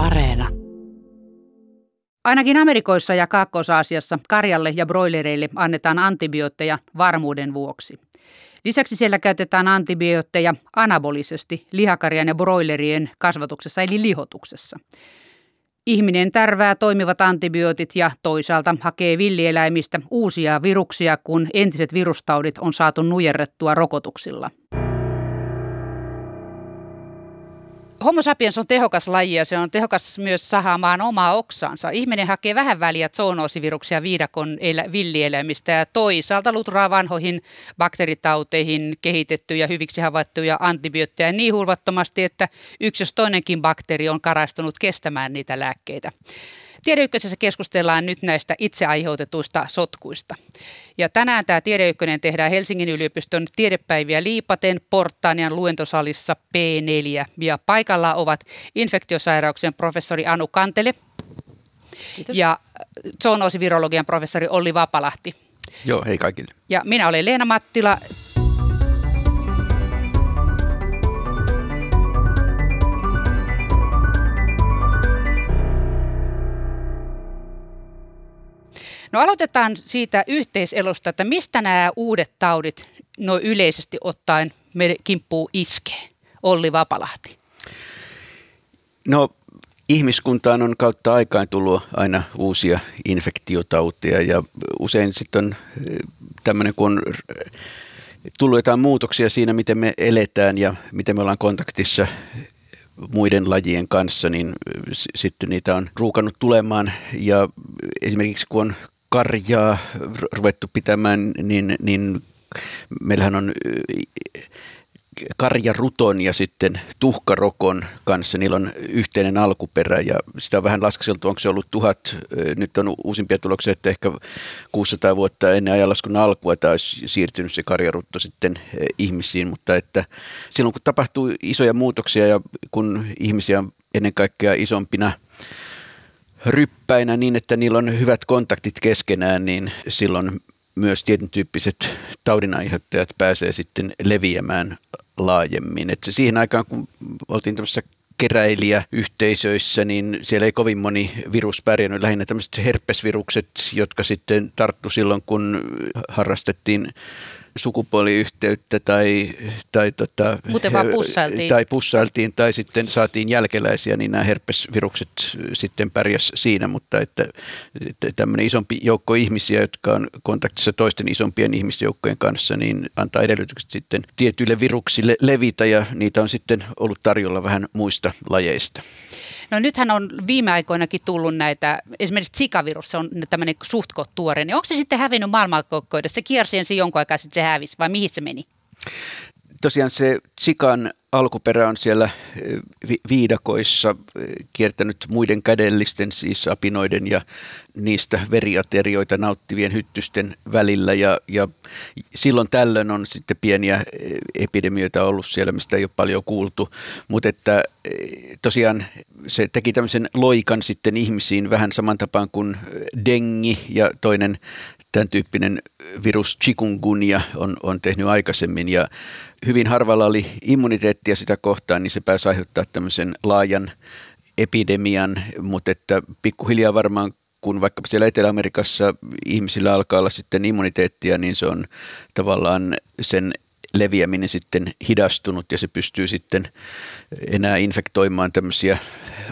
Areena. Ainakin Amerikoissa ja Kaakkois-Aasiassa karjalle ja broilereille annetaan antibiootteja varmuuden vuoksi. Lisäksi siellä käytetään antibiootteja anabolisesti lihakarjan ja broilerien kasvatuksessa eli lihotuksessa. Ihminen tärvää toimivat antibiootit ja toisaalta hakee villieläimistä uusia viruksia, kun entiset virustaudit on saatu nujerrettua rokotuksilla. Homo sapiens on tehokas laji ja se on tehokas myös sahaamaan omaa oksaansa. Ihminen hakee vähän väliä zoonoosiviruksia viidakon villieläimistä ja toisaalta lutraa vanhoihin bakteeritauteihin kehitettyjä hyviksi havaittuja antibiootteja niin hulvattomasti, että yksi jos toinenkin bakteeri on karastunut kestämään niitä lääkkeitä. Tiedeykkösessä keskustellaan nyt näistä itse aiheutetuista sotkuista. Ja tänään tämä Tiedeykkönen tehdään Helsingin yliopiston tiedepäiviä Liipaten Portaanian luentosalissa P4. Ja paikalla ovat infektiosairauksien professori Anu Kantele Kiitos. ja zoonoosivirologian professori Olli Vapalahti. Joo, hei kaikille. Ja minä olen Leena Mattila, No aloitetaan siitä yhteiselosta, että mistä nämä uudet taudit no yleisesti ottaen meidän kimppuu iskee? Olli Vapalahti. No ihmiskuntaan on kautta aikaan tullut aina uusia infektiotauteja ja usein sitten on eh, tämmöinen, kun on tullut jotain muutoksia siinä, miten me eletään ja miten me ollaan kontaktissa muiden lajien kanssa, niin sitten niitä on ruukannut tulemaan. Ja esimerkiksi kun on karjaa ruvettu pitämään, niin, niin meillähän on karjaruton ja sitten tuhkarokon kanssa, niillä on yhteinen alkuperä ja sitä on vähän laskeseltu, onko se ollut tuhat, nyt on uusimpia tuloksia, että ehkä 600 vuotta ennen ajanlaskun alkua tämä olisi siirtynyt se karjarutto sitten ihmisiin, mutta että silloin kun tapahtuu isoja muutoksia ja kun ihmisiä on ennen kaikkea isompina ryppäinä niin, että niillä on hyvät kontaktit keskenään, niin silloin myös tietyn tyyppiset taudinaiheuttajat pääsee sitten leviämään laajemmin. Et siihen aikaan, kun oltiin tämmöisessä keräilijäyhteisöissä, niin siellä ei kovin moni virus pärjännyt. Lähinnä tämmöiset herpesvirukset, jotka sitten tarttu silloin, kun harrastettiin sukupuoliyhteyttä tai, tai, tota, pussailtiin. tai pussailtiin tai sitten saatiin jälkeläisiä, niin nämä herpesvirukset sitten pärjäs siinä, mutta että, että tämmöinen isompi joukko ihmisiä, jotka on kontaktissa toisten isompien ihmisjoukkojen kanssa, niin antaa edellytykset sitten tietyille viruksille levitä ja niitä on sitten ollut tarjolla vähän muista lajeista. No nythän on viime aikoinakin tullut näitä, esimerkiksi Zika-virus, se on tämmöinen suhtko tuore, niin onko se sitten hävinnyt maailmankokoudessa? Se kiersi ensin jonkun aikaa, sitten se hävisi vai mihin se meni? Tosiaan se Zikan alkuperä on siellä eh, viidakoissa eh, kiertänyt muiden kädellisten, siis apinoiden ja niistä veriaterioita nauttivien hyttysten välillä. Ja, ja silloin tällöin on sitten pieniä eh, epidemioita ollut siellä, mistä ei ole paljon kuultu. Mutta että tosiaan se teki tämmöisen loikan sitten ihmisiin vähän saman tapaan kuin dengi ja toinen tämän tyyppinen virus chikungunya on, on tehnyt aikaisemmin ja hyvin harvalla oli immuniteettia sitä kohtaan, niin se pääsi aiheuttaa tämmöisen laajan epidemian, mutta että pikkuhiljaa varmaan kun vaikka siellä Etelä-Amerikassa ihmisillä alkaa olla sitten immuniteettia, niin se on tavallaan sen leviäminen sitten hidastunut ja se pystyy sitten enää infektoimaan tämmöisiä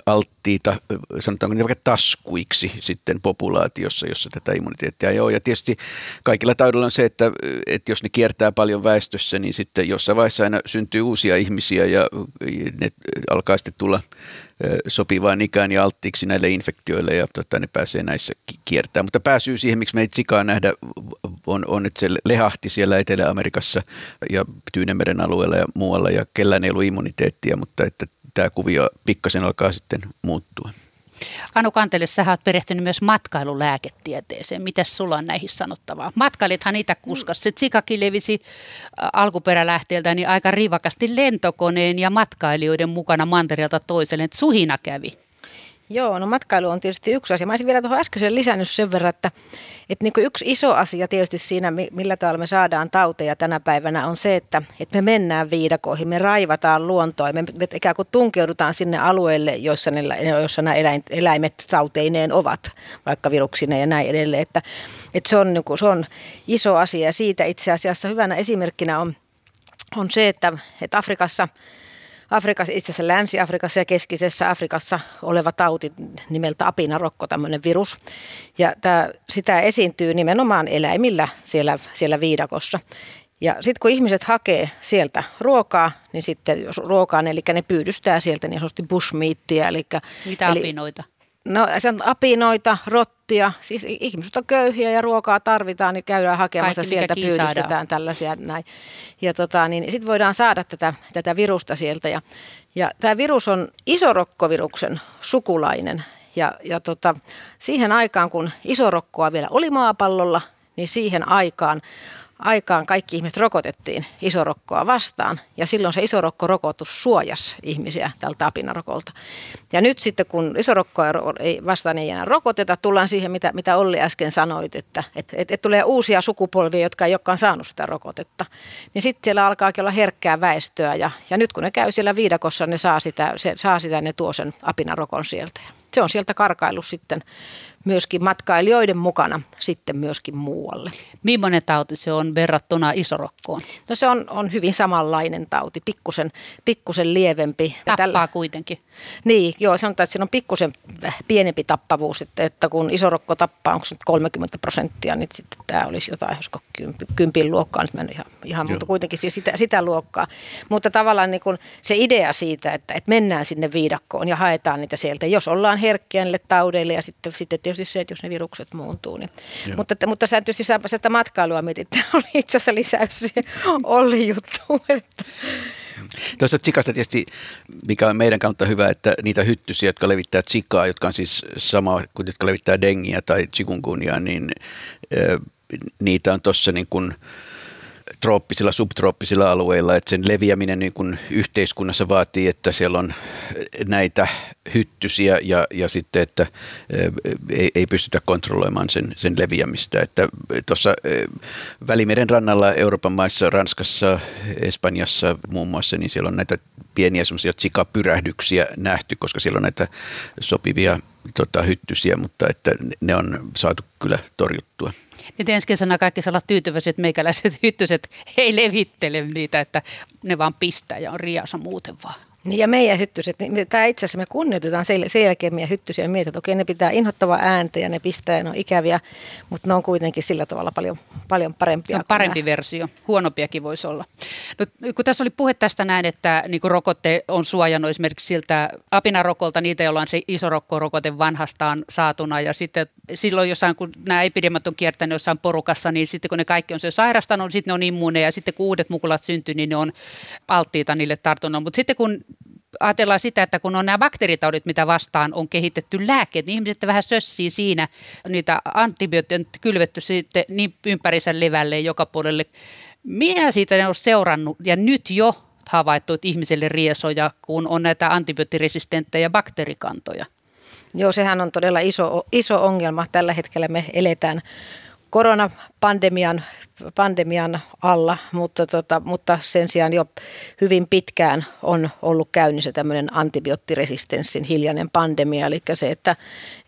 alttiita, sanotaanko niin vaikka taskuiksi sitten populaatiossa, jossa tätä immuniteettia ei ole. Ja tietysti kaikilla taudoilla on se, että, että jos ne kiertää paljon väestössä, niin sitten jossain vaiheessa aina syntyy uusia ihmisiä ja ne alkaa sitten tulla sopivaan ikään ja alttiiksi näille infektioille ja tota, ne pääsee näissä kiertämään. Mutta pääsyy siihen, miksi meitä sikaa nähdä, on, on, että se lehahti siellä Etelä-Amerikassa ja Tyynemeren alueella ja muualla ja kellään ei ollut immuniteettia, mutta että tämä kuvio pikkasen alkaa sitten muuttua. Anu Kantele, sä oot perehtynyt myös matkailulääketieteeseen. Mitäs sulla on näihin sanottavaa? Matkailithan niitä kuskas. Se tsikakin levisi alkuperälähteeltä niin aika rivakasti lentokoneen ja matkailijoiden mukana mantereelta toiselle. Suhina kävi. Joo, no matkailu on tietysti yksi asia. Mä olisin vielä tuohon äskeiseen lisännyt sen verran, että, että niin yksi iso asia tietysti siinä, millä tavalla me saadaan tauteja tänä päivänä, on se, että, että me mennään viidakoihin, me raivataan luontoa, me, me ikään kuin tunkeudutaan sinne alueelle, joissa, ne, joissa nämä eläin, eläimet tauteineen ovat, vaikka viruksineen ja näin edelleen. Että, että se, on, niin kuin, se on iso asia ja siitä itse asiassa hyvänä esimerkkinä on, on se, että, että Afrikassa – Afrikassa, itse asiassa Länsi-Afrikassa ja keskisessä Afrikassa oleva tauti nimeltä apinarokko, tämmöinen virus. Ja tämä, sitä esiintyy nimenomaan eläimillä siellä, siellä viidakossa. Ja sitten kun ihmiset hakee sieltä ruokaa, niin sitten jos ruokaan, eli ne pyydystää sieltä niin sanotusti bushmeattia. Eli, Mitä eli, apinoita? No se on apinoita, rottia, siis ihmiset on köyhiä ja ruokaa tarvitaan, niin käydään hakemassa Kaikki, sieltä, pyydystetään saadaan. tällaisia näin. Ja tota, niin sitten voidaan saada tätä, tätä virusta sieltä. Ja, ja tämä virus on isorokkoviruksen sukulainen. Ja, ja tota, siihen aikaan, kun isorokkoa vielä oli maapallolla, niin siihen aikaan aikaan kaikki ihmiset rokotettiin isorokkoa vastaan ja silloin se isorokkorokotus suojasi ihmisiä tältä apinarokolta. Ja nyt sitten kun isorokkoa ei vastaan ei enää rokoteta, tullaan siihen mitä, mitä Olli äsken sanoit, että et, et, et tulee uusia sukupolvia, jotka ei olekaan saanut sitä rokotetta. Niin sitten siellä alkaakin olla herkkää väestöä ja, ja nyt kun ne käy siellä viidakossa, ne saa sitä, se, saa sitä ne tuo sen apinarokon sieltä. Se on sieltä karkailu sitten myöskin matkailijoiden mukana sitten myöskin muualle. Millainen tauti se on verrattuna isorokkoon? No se on, on hyvin samanlainen tauti, pikkusen, pikkusen lievempi. Tappaa Tällä, kuitenkin. Niin, joo, sanotaan, että siinä on pikkusen pienempi tappavuus, että, että kun isorokko tappaa, onko se nyt 30 prosenttia, niin sitten tämä olisi jotain, josko kympin luokkaa, nyt mennyt ihan, ihan mutta kuitenkin siis sitä, sitä luokkaa. Mutta tavallaan niin kun se idea siitä, että, että mennään sinne viidakkoon ja haetaan niitä sieltä, jos ollaan herkkiä niille taudeille ja sitten, sitten tietysti se, että jos ne virukset muuntuu. Niin. Mutta, mutta sä tietysti sitä matkailua mietit, oli itse asiassa lisäys Olli juttu. Että. Tuosta tsikasta tietysti, mikä on meidän kautta hyvä, että niitä hyttysiä, jotka levittää tsikaa, jotka on siis sama kuin jotka levittää dengiä tai chikungunya, niin niitä on tuossa niin kuin – trooppisilla, subtrooppisilla alueilla, että sen leviäminen niin kuin yhteiskunnassa vaatii, että siellä on näitä hyttysiä ja, ja sitten, että eh, ei, ei pystytä kontrolloimaan sen, sen leviämistä. Että tuossa eh, Välimeren rannalla Euroopan maissa, Ranskassa, Espanjassa muun muassa, niin siellä on näitä pieniä semmoisia tsikapyrähdyksiä nähty, koska siellä on näitä sopivia tota, hyttysiä, mutta että ne on saatu kyllä torjuttua. Nyt ensi kesänä kaikki saa olla meikäläiset hyttyset ei levittele niitä, että ne vaan pistää ja on riasa muuten vaan. Ja meidän hyttyset, niin tämä itse asiassa me kunnioitetaan sen jälkeen meidän hyttysiä että okei ne pitää inhottavaa ääntä ja ne pistää ja ne on ikäviä, mutta ne on kuitenkin sillä tavalla paljon, paljon parempia. Se on parempi versio, huonompiakin voisi olla. No, kun tässä oli puhe tästä näin, että niin rokotte on suojannut esimerkiksi siltä apinarokolta, niitä, joilla on se iso rokkorokote vanhastaan saatuna ja sitten silloin jossain, kun nämä epidemiat on kiertänyt jossain porukassa, niin sitten kun ne kaikki on se sairastanut, niin sitten ne on immuuneja ja sitten kun uudet mukulat syntyy, niin ne on alttiita niille tartunnoille. Mutta sitten kun ajatellaan sitä, että kun on nämä bakteeritaudit, mitä vastaan on kehitetty lääkkeet, niin ihmiset vähän sössii siinä. Niitä antibiootteja on kylvetty sitten niin ympärissä levälle joka puolelle. Mitä siitä ne on seurannut ja nyt jo havaittu, että ihmiselle riesoja, kun on näitä antibioottiresistenttejä bakteerikantoja? Joo, sehän on todella iso, iso ongelma. Tällä hetkellä me eletään koronapandemian pandemian alla, mutta, tota, mutta sen sijaan jo hyvin pitkään on ollut käynnissä tämmöinen antibioottiresistenssin hiljainen pandemia, eli se, että,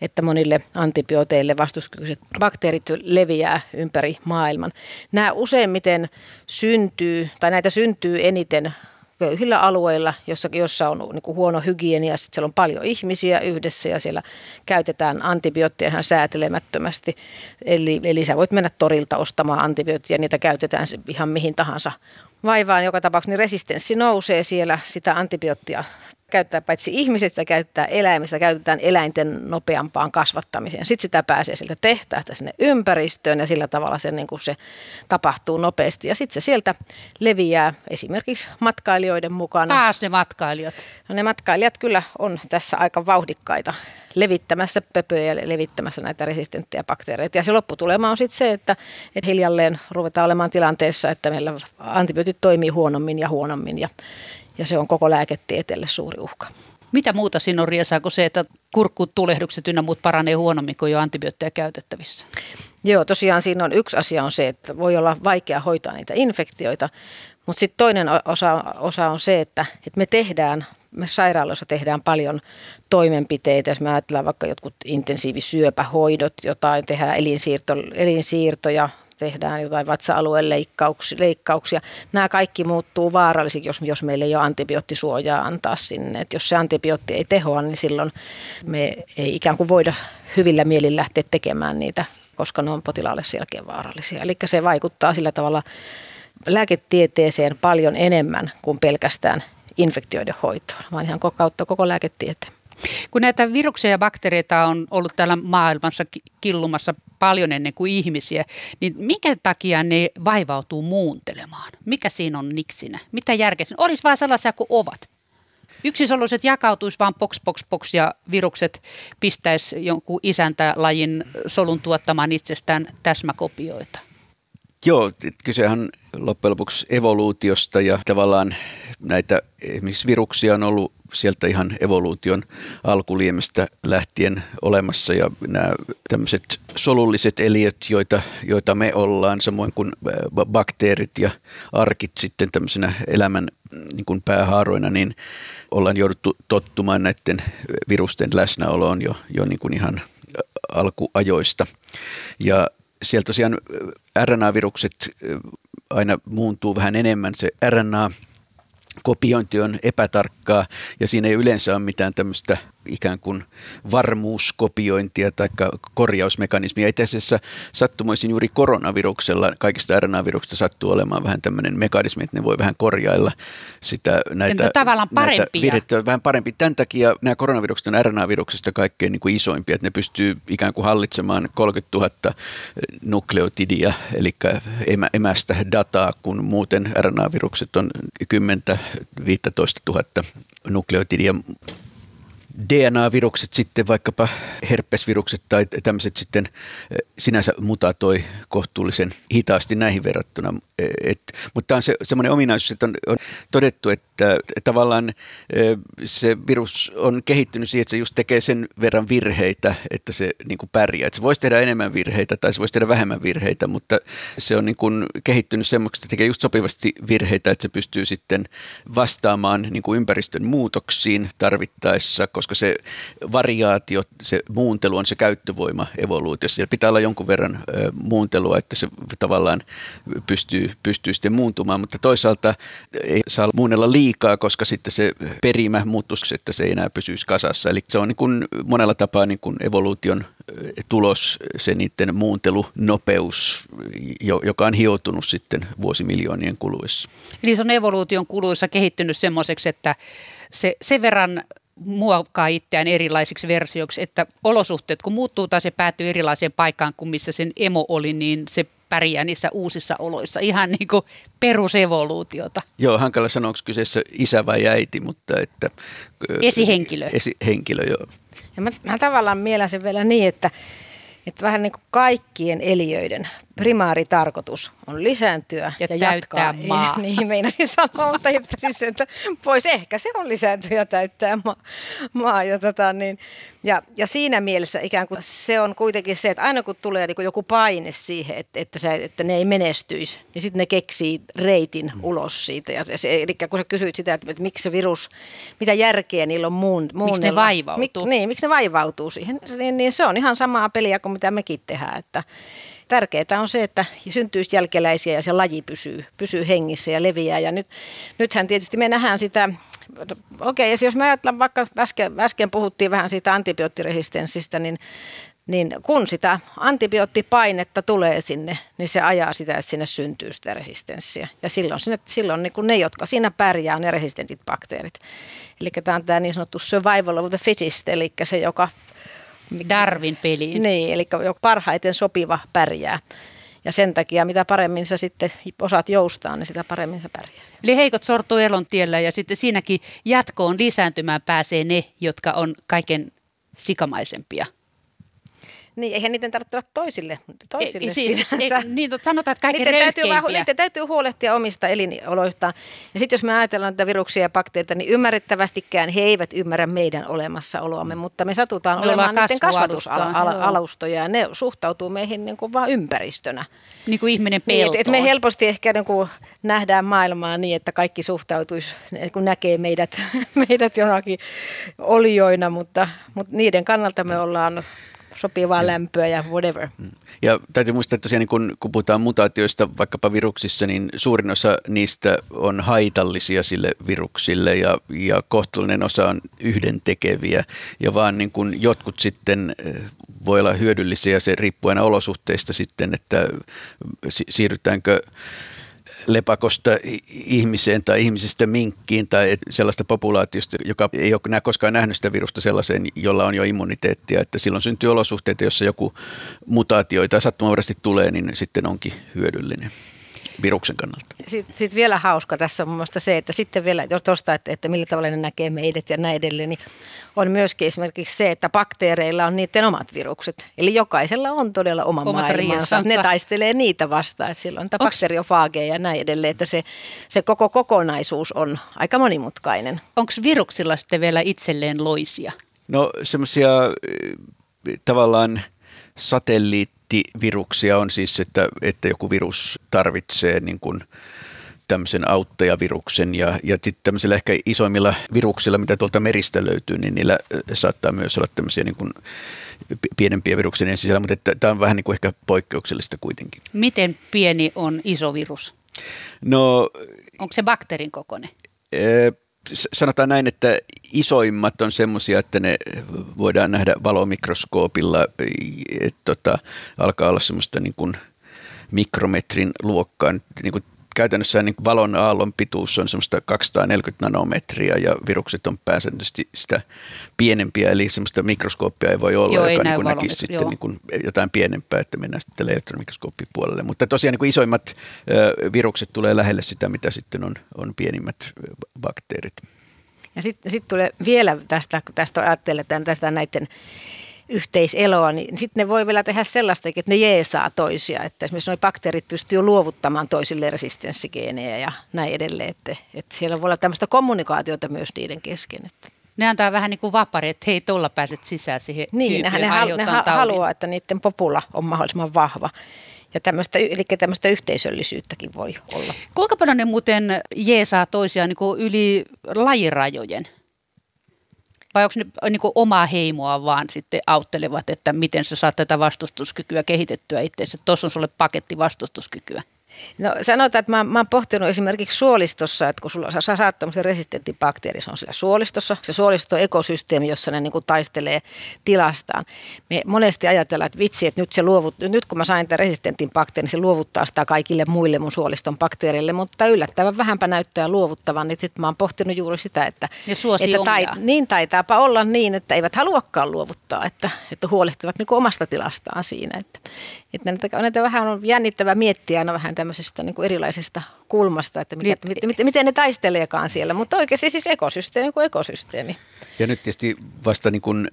että monille antibiooteille vastuskykyiset bakteerit leviää ympäri maailman. Nämä useimmiten syntyy, tai näitä syntyy eniten köyhillä alueilla, jossa, jossa on niin kuin huono hygienia, sitten siellä on paljon ihmisiä yhdessä ja siellä käytetään antibiootteja ihan säätelemättömästi. Eli, eli sä voit mennä torilta ostamaan antibiootteja, niitä käytetään ihan mihin tahansa vaivaan. Joka tapauksessa niin resistenssi nousee siellä, sitä antibioottia käyttää paitsi ihmiset, sitä käyttää eläimistä, käytetään eläinten nopeampaan kasvattamiseen. Sitten sitä pääsee sieltä tehtaasta sinne ympäristöön ja sillä tavalla se, niin kuin se tapahtuu nopeasti. Ja sitten se sieltä leviää esimerkiksi matkailijoiden mukana. Taas ne matkailijat. No ne matkailijat kyllä on tässä aika vauhdikkaita levittämässä pöpöjä ja levittämässä näitä resistenttejä bakteereita. Ja se lopputulema on sitten se, että, että hiljalleen ruvetaan olemaan tilanteessa, että meillä antibiootit toimii huonommin ja huonommin ja, ja se on koko lääketieteelle suuri uhka. Mitä muuta siinä on riesaa kuin se, että kurkkuut, tulehdukset ynnä muut paranee huonommin kuin jo antibiootteja käytettävissä? Joo, tosiaan siinä on yksi asia on se, että voi olla vaikea hoitaa niitä infektioita, mutta sitten toinen osa, osa on se, että, että me tehdään, me sairaaloissa tehdään paljon toimenpiteitä. Jos me ajatellaan vaikka jotkut intensiivisyöpähoidot, jotain tehdään elinsiirto, elinsiirtoja, tehdään jotain vatsa-alueen leikkauksia, leikkauksia. Nämä kaikki muuttuu vaarallisiksi, jos, jos meillä ei ole antibioottisuojaa antaa sinne. Et jos se antibiootti ei tehoa, niin silloin me ei ikään kuin voida hyvillä mielin lähteä tekemään niitä, koska ne on potilaalle selkeän vaarallisia. Eli se vaikuttaa sillä tavalla lääketieteeseen paljon enemmän kuin pelkästään infektioiden hoitoon, vaan ihan kautta koko lääketieteen. Kun näitä viruksia ja bakteereita on ollut täällä maailmassa killumassa paljon ennen kuin ihmisiä, niin minkä takia ne vaivautuu muuntelemaan? Mikä siinä on niksinä? Mitä järkeä Olisi vain sellaisia kuin ovat. Yksisoluiset jakautuisi vaan box, box, box ja virukset pistäisi jonkun isäntälajin solun tuottamaan itsestään täsmäkopioita. Joo, kysehän loppujen lopuksi evoluutiosta ja tavallaan näitä esimerkiksi viruksia on ollut sieltä ihan evoluution alkuliemestä lähtien olemassa ja nämä tämmöiset solulliset eliöt, joita, joita me ollaan, samoin kuin bakteerit ja arkit sitten tämmöisenä elämän niin kuin päähaaroina, niin ollaan jouduttu tottumaan näiden virusten läsnäoloon jo, jo niin kuin ihan alkuajoista. Ja siellä tosiaan RNA-virukset aina muuntuu vähän enemmän. Se RNA kopiointi on epätarkkaa ja siinä ei yleensä ole mitään tämmöistä ikään kuin varmuuskopiointia tai korjausmekanismia. Itse asiassa sattumoisin juuri koronaviruksella, kaikista RNA-viruksista sattuu olemaan vähän tämmöinen mekanismi, että ne voi vähän korjailla sitä näitä, Entä tavallaan parempia. Näitä vähän parempi. Tämän takia nämä koronavirukset on RNA-viruksista kaikkein niin kuin isoimpia, että ne pystyy ikään kuin hallitsemaan 30 000 nukleotidia, eli emä, emästä dataa, kun muuten RNA-virukset on 10-15 000 nukleotidia DNA-virukset sitten, vaikkapa herpesvirukset tai tämmöiset sitten eh, sinänsä mutatoi kohtuullisen hitaasti näihin verrattuna. Eh, et, mutta tämä on se, semmoinen ominaisuus, että on, on todettu, että tavallaan eh, se virus on kehittynyt siihen, että se just tekee sen verran virheitä, että se niin kuin pärjää. Että se voisi tehdä enemmän virheitä tai se voisi tehdä vähemmän virheitä, mutta se on niin kuin kehittynyt semmoiksi, että tekee just sopivasti virheitä, että se pystyy sitten vastaamaan niin kuin ympäristön muutoksiin tarvittaessa, koska se variaatio, se muuntelu on se käyttövoima evoluutiossa. Siellä pitää olla jonkun verran muuntelua, että se tavallaan pystyy, pystyy sitten muuntumaan, mutta toisaalta ei saa muunnella liikaa, koska sitten se perimä muuttuisi, että se ei enää pysyisi kasassa. Eli se on niin kuin monella tapaa niin kuin evoluution tulos, se niiden muuntelunopeus, joka on hioutunut sitten vuosimiljoonien kuluessa. Eli se on evoluution kuluissa kehittynyt semmoiseksi, että se sen verran muokkaa itseään erilaisiksi versioiksi, että olosuhteet kun muuttuu tai se päätyy erilaiseen paikkaan kuin missä sen emo oli, niin se pärjää niissä uusissa oloissa. Ihan niin kuin perusevoluutiota. Joo, hankala sanoa, onko kyseessä isä vai äiti, mutta että... Esihenkilö. Esihenkilö, joo. Ja mä, mä tavallaan mielän sen vielä niin, että, että vähän niin kuin kaikkien eliöiden primaaritarkoitus on lisääntyä ja, ja jatkaa. maa. Niin, meinasin sanoa, mutta että, siis, että pois ehkä se on lisääntyä ja täyttää maa. maa ja, tota, niin, ja, ja siinä mielessä ikään kuin se on kuitenkin se, että aina kun tulee niin joku paine siihen, että, että, se, että ne ei menestyisi, niin sitten ne keksii reitin ulos siitä. Ja se, se, eli kun sä kysyit sitä, että, että miksi se virus, mitä järkeä niillä on muun, Miksi ne vaivautuu? Mik, niin, miksi ne vaivautuu siihen, niin, niin se on ihan samaa peliä kuin mitä mekin tehdään, että tärkeää on se, että syntyisi jälkeläisiä ja se laji pysyy, pysyy hengissä ja leviää. Ja nyt, nythän tietysti me nähdään sitä, okei, okay, jos me ajatellaan vaikka äsken, äsken puhuttiin vähän siitä antibioottiresistenssistä, niin niin kun sitä antibioottipainetta tulee sinne, niin se ajaa sitä, että sinne syntyy sitä resistenssiä. Ja silloin, sinne, silloin niin ne, jotka siinä pärjää, on ne resistentit bakteerit. Eli tämä on tämä niin sanottu survival of the fittest, eli se, joka Darwin peliin. Niin, eli parhaiten sopiva pärjää. Ja sen takia, mitä paremmin sä sitten osaat joustaa, niin sitä paremmin sä pärjää. Eli heikot sortuu elon tiellä ja sitten siinäkin jatkoon lisääntymään pääsee ne, jotka on kaiken sikamaisempia. Niin, eihän niiden tarvitse olla toisille, toisille ei, siis, sinänsä. Ei, niin, sanotaan, että kaikki niiden täytyy, vaan, niiden täytyy huolehtia omista elinoloistaan. Ja sitten jos me ajatellaan näitä viruksia ja bakteereita, niin ymmärrettävästikään he eivät ymmärrä meidän olemassaoloamme, mutta me satutaan me olemaan niiden kasvatusalustoja ja ne suhtautuu meihin niin kuin vaan ympäristönä. Niin kuin ihminen peltoon. Niin, et, et me helposti ehkä niin kuin nähdään maailmaa niin, että kaikki suhtautuisi, kun näkee meidät, meidät jonakin olioina, mutta, mutta niiden kannalta me ollaan sopivaa lämpöä ja whatever. Mm. Ja täytyy muistaa, että tosiaan niin kun, kun puhutaan mutaatioista vaikkapa viruksissa, niin suurin osa niistä on haitallisia sille viruksille ja, ja kohtuullinen osa on yhdentekeviä ja vaan niin kun jotkut sitten eh, voi olla hyödyllisiä, se riippuu aina olosuhteista sitten, että siirrytäänkö lepakosta ihmiseen tai ihmisestä minkkiin tai sellaista populaatiosta, joka ei ole koskaan nähnyt sitä virusta sellaiseen, jolla on jo immuniteettia. Että silloin syntyy olosuhteita, jossa joku mutaatio tai sattumavarasti tulee, niin sitten onkin hyödyllinen viruksen kannalta. Sitten sit vielä hauska tässä on mun se, että sitten vielä tuosta, että, että millä tavalla ne näkee meidät ja näin edelleen, niin on myöskin esimerkiksi se, että bakteereilla on niiden omat virukset. Eli jokaisella on todella oma Omat maailmansa. Ne taistelee niitä vastaan. Että silloin on bakteriofaageja ja näin edelleen, että se, se koko kokonaisuus on aika monimutkainen. Onko viruksilla sitten vielä itselleen loisia? No semmoisia tavallaan satelliittiviruksia on siis, että, että joku virus tarvitsee niin kuin tämmöisen auttajaviruksen ja, ja sitten tämmöisillä ehkä isoimmilla viruksilla, mitä tuolta meristä löytyy, niin niillä saattaa myös olla tämmöisiä niin kuin pienempiä viruksia sisällä, mutta tämä on vähän niin kuin ehkä poikkeuksellista kuitenkin. Miten pieni on iso virus? No, Onko se bakteerin kokoinen? Sanotaan näin, että isoimmat on semmoisia, että ne voidaan nähdä valomikroskoopilla. että tota, alkaa olla semmoista niin kuin mikrometrin luokkaa. Niin kuin käytännössä niin valon aallon pituus on semmoista 240 nanometriä ja virukset on pääsääntöisesti sitä pienempiä, eli semmoista mikroskooppia ei voi olla, joo, joka niin näkisi sitten niin kuin jotain pienempää, että mennään sitten elektronimikroskooppipuolelle. Mutta tosiaan niin kuin isoimmat virukset tulee lähelle sitä, mitä sitten on, on pienimmät bakteerit. Ja sitten sit tulee vielä tästä, tästä ajatteletaan tästä näiden yhteiseloa, niin sitten ne voi vielä tehdä sellaista, että ne jeesaa toisia. Että esimerkiksi nuo bakteerit pystyy jo luovuttamaan toisille resistenssigeenejä ja näin edelleen. Että, että siellä voi olla tämmöistä kommunikaatiota myös niiden kesken. Että. Ne antaa vähän niin kuin vapari, että hei, tuolla pääset sisään siihen Niin, ne, ne, ne haluaa, että niiden popula on mahdollisimman vahva. Ja tämmöistä, eli tämmöistä yhteisöllisyyttäkin voi olla. Kuinka paljon ne muuten jeesaa toisiaan niin kuin yli lajirajojen? Vai onko ne niin kuin omaa heimoa vaan sitten auttelevat, että miten sä saat tätä vastustuskykyä kehitettyä itseäsi? Tuossa on sulle paketti vastustuskykyä. No sanotaan, että mä, mä oon pohtinut esimerkiksi suolistossa, että kun sulla, sä saat tämmöisen resistentin bakteeri, se on siellä suolistossa. Se suolisto on ekosysteemi, jossa ne niin kuin taistelee tilastaan. Me monesti ajatellaan, että vitsi, että nyt, se luovut, nyt kun mä sain tämän resistentin bakteerin, niin se luovuttaa sitä kaikille muille mun suoliston bakteereille, mutta yllättävän vähänpä näyttää luovuttavan, niin sitten mä oon pohtinut juuri sitä, että, että tai, niin taitaapa olla niin, että eivät haluakaan luovuttaa, että, että huolehtivat niin omasta tilastaan siinä. Että, että näitä, näitä vähän on jännittävää miettiä aina vähän tämmöisestä niin kuin erilaisesta kulmasta, että mikä, Nyt, miten, miten ne taisteleekaan siellä, mutta oikeasti siis ekosysteemi kuin ekosysteemi. Ja nyt tietysti vasta niin kuin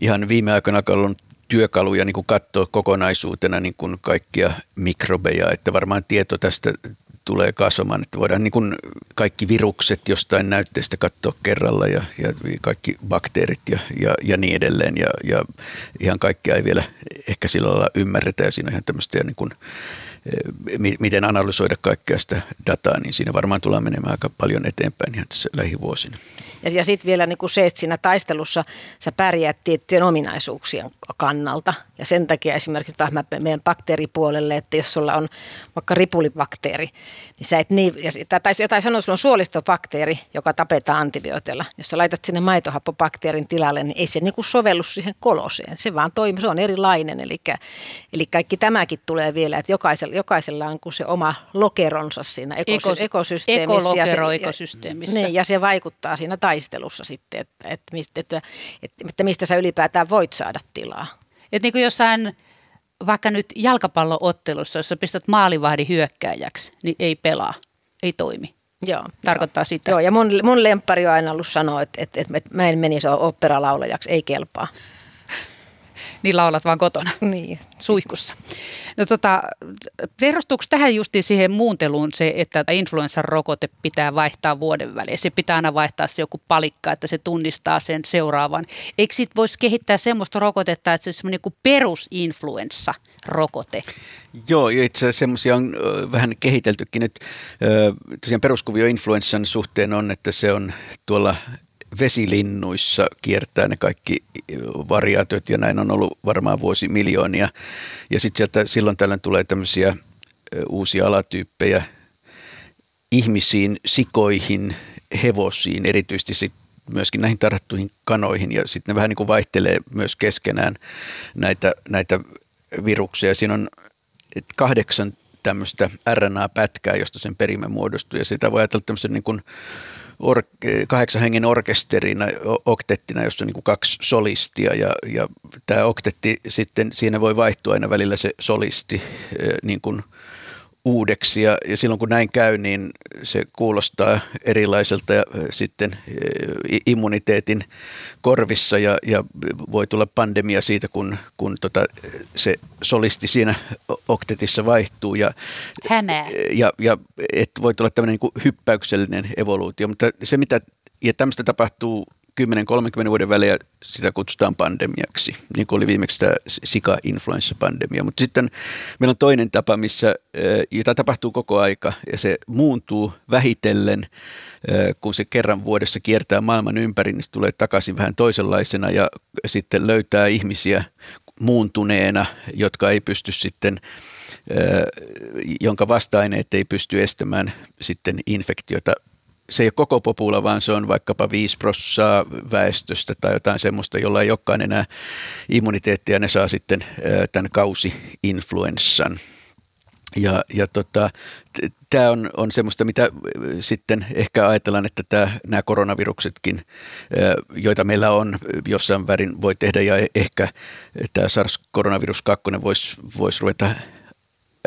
ihan viime aikoina ollut työkaluja niin kuin katsoa kokonaisuutena niin kuin kaikkia mikrobeja, että varmaan tieto tästä tulee kasvamaan, että voidaan niin kuin kaikki virukset jostain näytteestä katsoa kerralla ja, ja kaikki bakteerit ja, ja, ja niin edelleen. Ja, ja ihan kaikkea ei vielä ehkä sillä lailla ymmärretä ja siinä on ihan tämmöistä niin kuin miten analysoida kaikkea sitä dataa, niin siinä varmaan tullaan menemään aika paljon eteenpäin ihan tässä lähivuosina. Ja, ja sitten vielä niin kuin se, että siinä taistelussa sä pärjäät tiettyjen ominaisuuksien kannalta. Ja sen takia esimerkiksi taas meidän bakteeripuolelle, että jos sulla on vaikka ripulibakteeri, niin sä et niin, ja, tai jotain sanoa, sulla on suolistobakteeri, joka tapetaan antibiootilla. Jos sä laitat sinne maitohappobakteerin tilalle, niin ei se niin kuin sovellu siihen koloseen. Se vaan toimii, se on erilainen. Eli, eli kaikki tämäkin tulee vielä, että jokaisella, jokaisella on se oma lokeronsa siinä ekosy- Ekos, ekosysteemissä. Ekolokero ekosysteemissä. Ja, niin, ja se vaikuttaa siinä taistelussa sitten, että, että, että, että, että, että mistä sä ylipäätään voit saada tilaa. Että niin kuin jossain vaikka nyt jalkapalloottelussa, jos sä pistät maalivahdin hyökkääjäksi, niin ei pelaa, ei toimi. Joo, Tarkoittaa joo. sitä. Joo, ja mun, mun lemppari on aina ollut sanoa, että, että, että mä en menisi operalaulajaksi, ei kelpaa. Niin laulat vaan kotona. Niin. Suihkussa. No tota, perustuuko tähän justiin siihen muunteluun se, että influenssan rokote pitää vaihtaa vuoden välein? Se pitää aina vaihtaa se joku palikka, että se tunnistaa sen seuraavan. Eikö sit voisi kehittää semmoista rokotetta, että se olisi semmoinen kuin perusinfluenssa-rokote? Joo, itse asiassa semmoisia on vähän kehiteltykin. Nyt, tosiaan peruskuvio influenssan suhteen on, että se on tuolla vesilinnuissa kiertää ne kaikki variaatiot ja näin on ollut varmaan vuosi miljoonia. Ja sitten sieltä silloin tällöin tulee tämmöisiä uusia alatyyppejä ihmisiin, sikoihin, hevosiin, erityisesti sit myöskin näihin tarhattuihin kanoihin ja sitten ne vähän niin kuin vaihtelee myös keskenään näitä, näitä viruksia. Siinä on kahdeksan tämmöistä RNA-pätkää, josta sen perimä muodostuu ja sitä voi ajatella tämmöisen niin kuin or, kahdeksan hengen orkesterina, oktettina, jossa on niin kuin kaksi solistia ja, ja tämä oktetti sitten, siinä voi vaihtua aina välillä se solisti niin kuin uudeksi ja, ja silloin kun näin käy, niin se kuulostaa erilaiselta ja sitten immuniteetin korvissa ja, ja voi tulla pandemia siitä, kun, kun tota, se solisti siinä oktetissa vaihtuu. Ja, Hämää. Ja, ja et voi tulla tämmöinen niin hyppäyksellinen evoluutio, mutta se mitä, ja tämmöistä tapahtuu 10-30 vuoden välein sitä kutsutaan pandemiaksi, niin kuin oli viimeksi tämä sika-influenssa-pandemia. Mutta sitten meillä on toinen tapa, missä, jota tapahtuu koko aika ja se muuntuu vähitellen, kun se kerran vuodessa kiertää maailman ympäri, niin se tulee takaisin vähän toisenlaisena ja sitten löytää ihmisiä muuntuneena, jotka ei pysty sitten jonka vasta-aineet ei pysty estämään sitten infektiota se ei ole koko popula, vaan se on vaikkapa 5 prossaa väestöstä tai jotain semmoista, jolla ei olekaan enää immuniteettia, ne saa sitten tämän kausi-influenssan. Ja, ja tota, tämä on, on semmoista, mitä sitten ehkä ajatellaan, että nämä koronaviruksetkin, joita meillä on jossain värin voi tehdä ja ehkä tämä SARS-koronavirus 2 voisi vois ruveta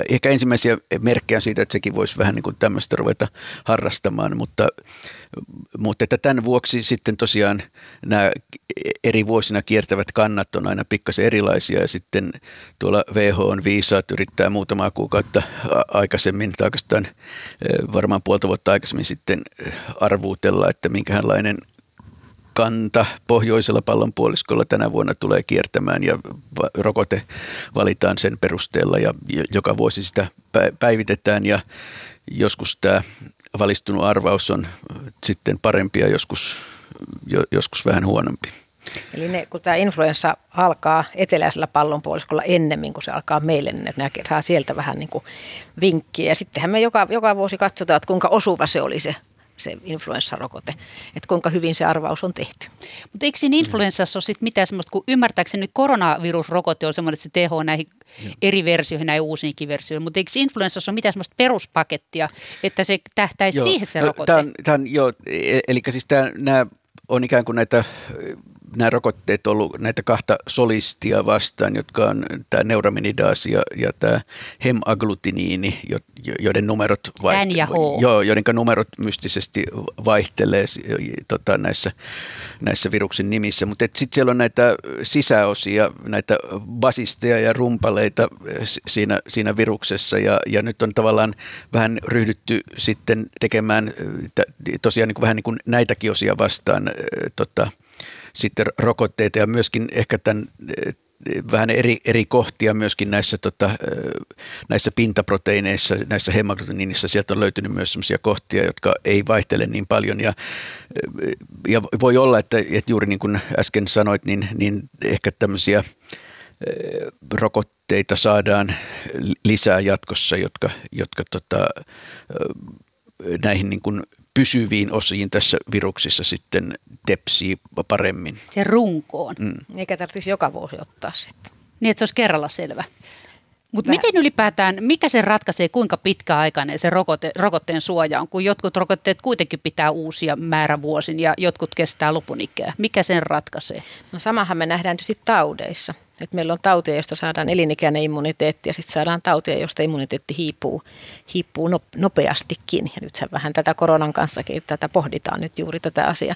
ehkä ensimmäisiä merkkejä siitä, että sekin voisi vähän niin kuin tämmöistä ruveta harrastamaan, mutta, mutta että tämän vuoksi sitten tosiaan nämä eri vuosina kiertävät kannat on aina pikkasen erilaisia ja sitten tuolla WHO on viisaat yrittää muutamaa kuukautta aikaisemmin tai oikeastaan varmaan puolta vuotta aikaisemmin sitten arvuutella, että minkälainen kanta pohjoisella pallonpuoliskolla tänä vuonna tulee kiertämään ja rokote valitaan sen perusteella ja joka vuosi sitä päivitetään ja joskus tämä valistunut arvaus on sitten parempi ja joskus, joskus vähän huonompi. Eli ne, kun tämä influenssa alkaa eteläisellä pallonpuoliskolla ennemmin kuin se alkaa meille, niin ne saa sieltä vähän niin kuin vinkkiä. Ja sittenhän me joka, joka vuosi katsotaan, että kuinka osuva se oli se se influenssarokote, että kuinka hyvin se arvaus on tehty. Mutta eikö siinä influenssassa ole sitten mitään semmoista, kun ymmärtääkseni nyt koronavirusrokote on semmoinen, että se teho näihin Joo. eri versioihin, näihin uusiinkin versioihin, mutta eikö influenssassa ole mitään semmoista peruspakettia, että se tähtäisi joo. siihen se rokote? Tämä on, tämä on, joo, e- eli siis tämä, nämä on ikään kuin näitä nämä rokotteet ollut näitä kahta solistia vastaan, jotka on tämä neuraminidaasi ja, ja tämä hemaglutiniini, joiden numerot, vaiht- ja H. Joo, joiden numerot mystisesti vaihtelee tota, näissä, näissä viruksen nimissä. Mutta sitten siellä on näitä sisäosia, näitä basisteja ja rumpaleita siinä, siinä viruksessa ja, ja nyt on tavallaan vähän ryhdytty sitten tekemään tosiaan niin kuin, vähän niin kuin näitäkin osia vastaan tota, sitten rokotteita ja myöskin ehkä tämän eh, vähän eri, eri kohtia myöskin näissä, tota, eh, näissä pintaproteiineissa, näissä hemaglutiniinissa. Sieltä on löytynyt myös sellaisia kohtia, jotka ei vaihtele niin paljon. Ja, eh, ja voi olla, että, että juuri niin kuin äsken sanoit, niin, niin ehkä tämmöisiä rokotteita saadaan lisää jatkossa, jotka, jotka tota, näihin niin kuin pysyviin osiin tässä viruksissa sitten tepsii paremmin. Se runkoon. Mm. Eikä tarvitsisi joka vuosi ottaa sitten. Niin, että se olisi kerralla selvä. Mutta miten ylipäätään, mikä se ratkaisee, kuinka pitkäaikainen se rokote, rokotteen suoja on, kun jotkut rokotteet kuitenkin pitää uusia määrävuosin ja jotkut kestää lopun ikää. Mikä sen ratkaisee? No samahan me nähdään tietysti taudeissa. Et meillä on tautia, josta saadaan elinikäinen immuniteetti ja sitten saadaan tautia, josta immuniteetti hiipuu, hiipuu nopeastikin. Ja nythän vähän tätä koronan kanssakin tätä pohditaan nyt juuri tätä asiaa.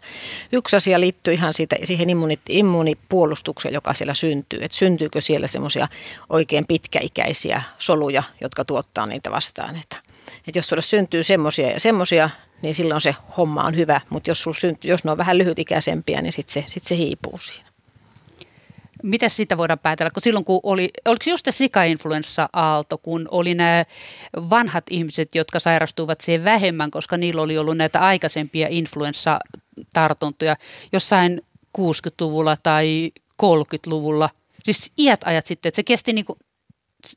Yksi asia liittyy ihan siitä, siihen immunipuolustukseen, joka siellä syntyy. Että syntyykö siellä semmoisia oikein pitkäikäisiä soluja, jotka tuottaa niitä vastaan. Että, että jos sulle syntyy semmoisia ja semmoisia, niin silloin se homma on hyvä. Mutta jos, syntyy, jos ne on vähän lyhytikäisempiä, niin sitten se, sit se hiipuu siinä. Mitä siitä voidaan päätellä? Kun silloin kun oli, oliko just se sika-influenssa-aalto, kun oli nämä vanhat ihmiset, jotka sairastuivat siihen vähemmän, koska niillä oli ollut näitä aikaisempia influenssatartuntoja jossain 60-luvulla tai 30-luvulla. Siis iät ajat sitten, että se kesti niin kuin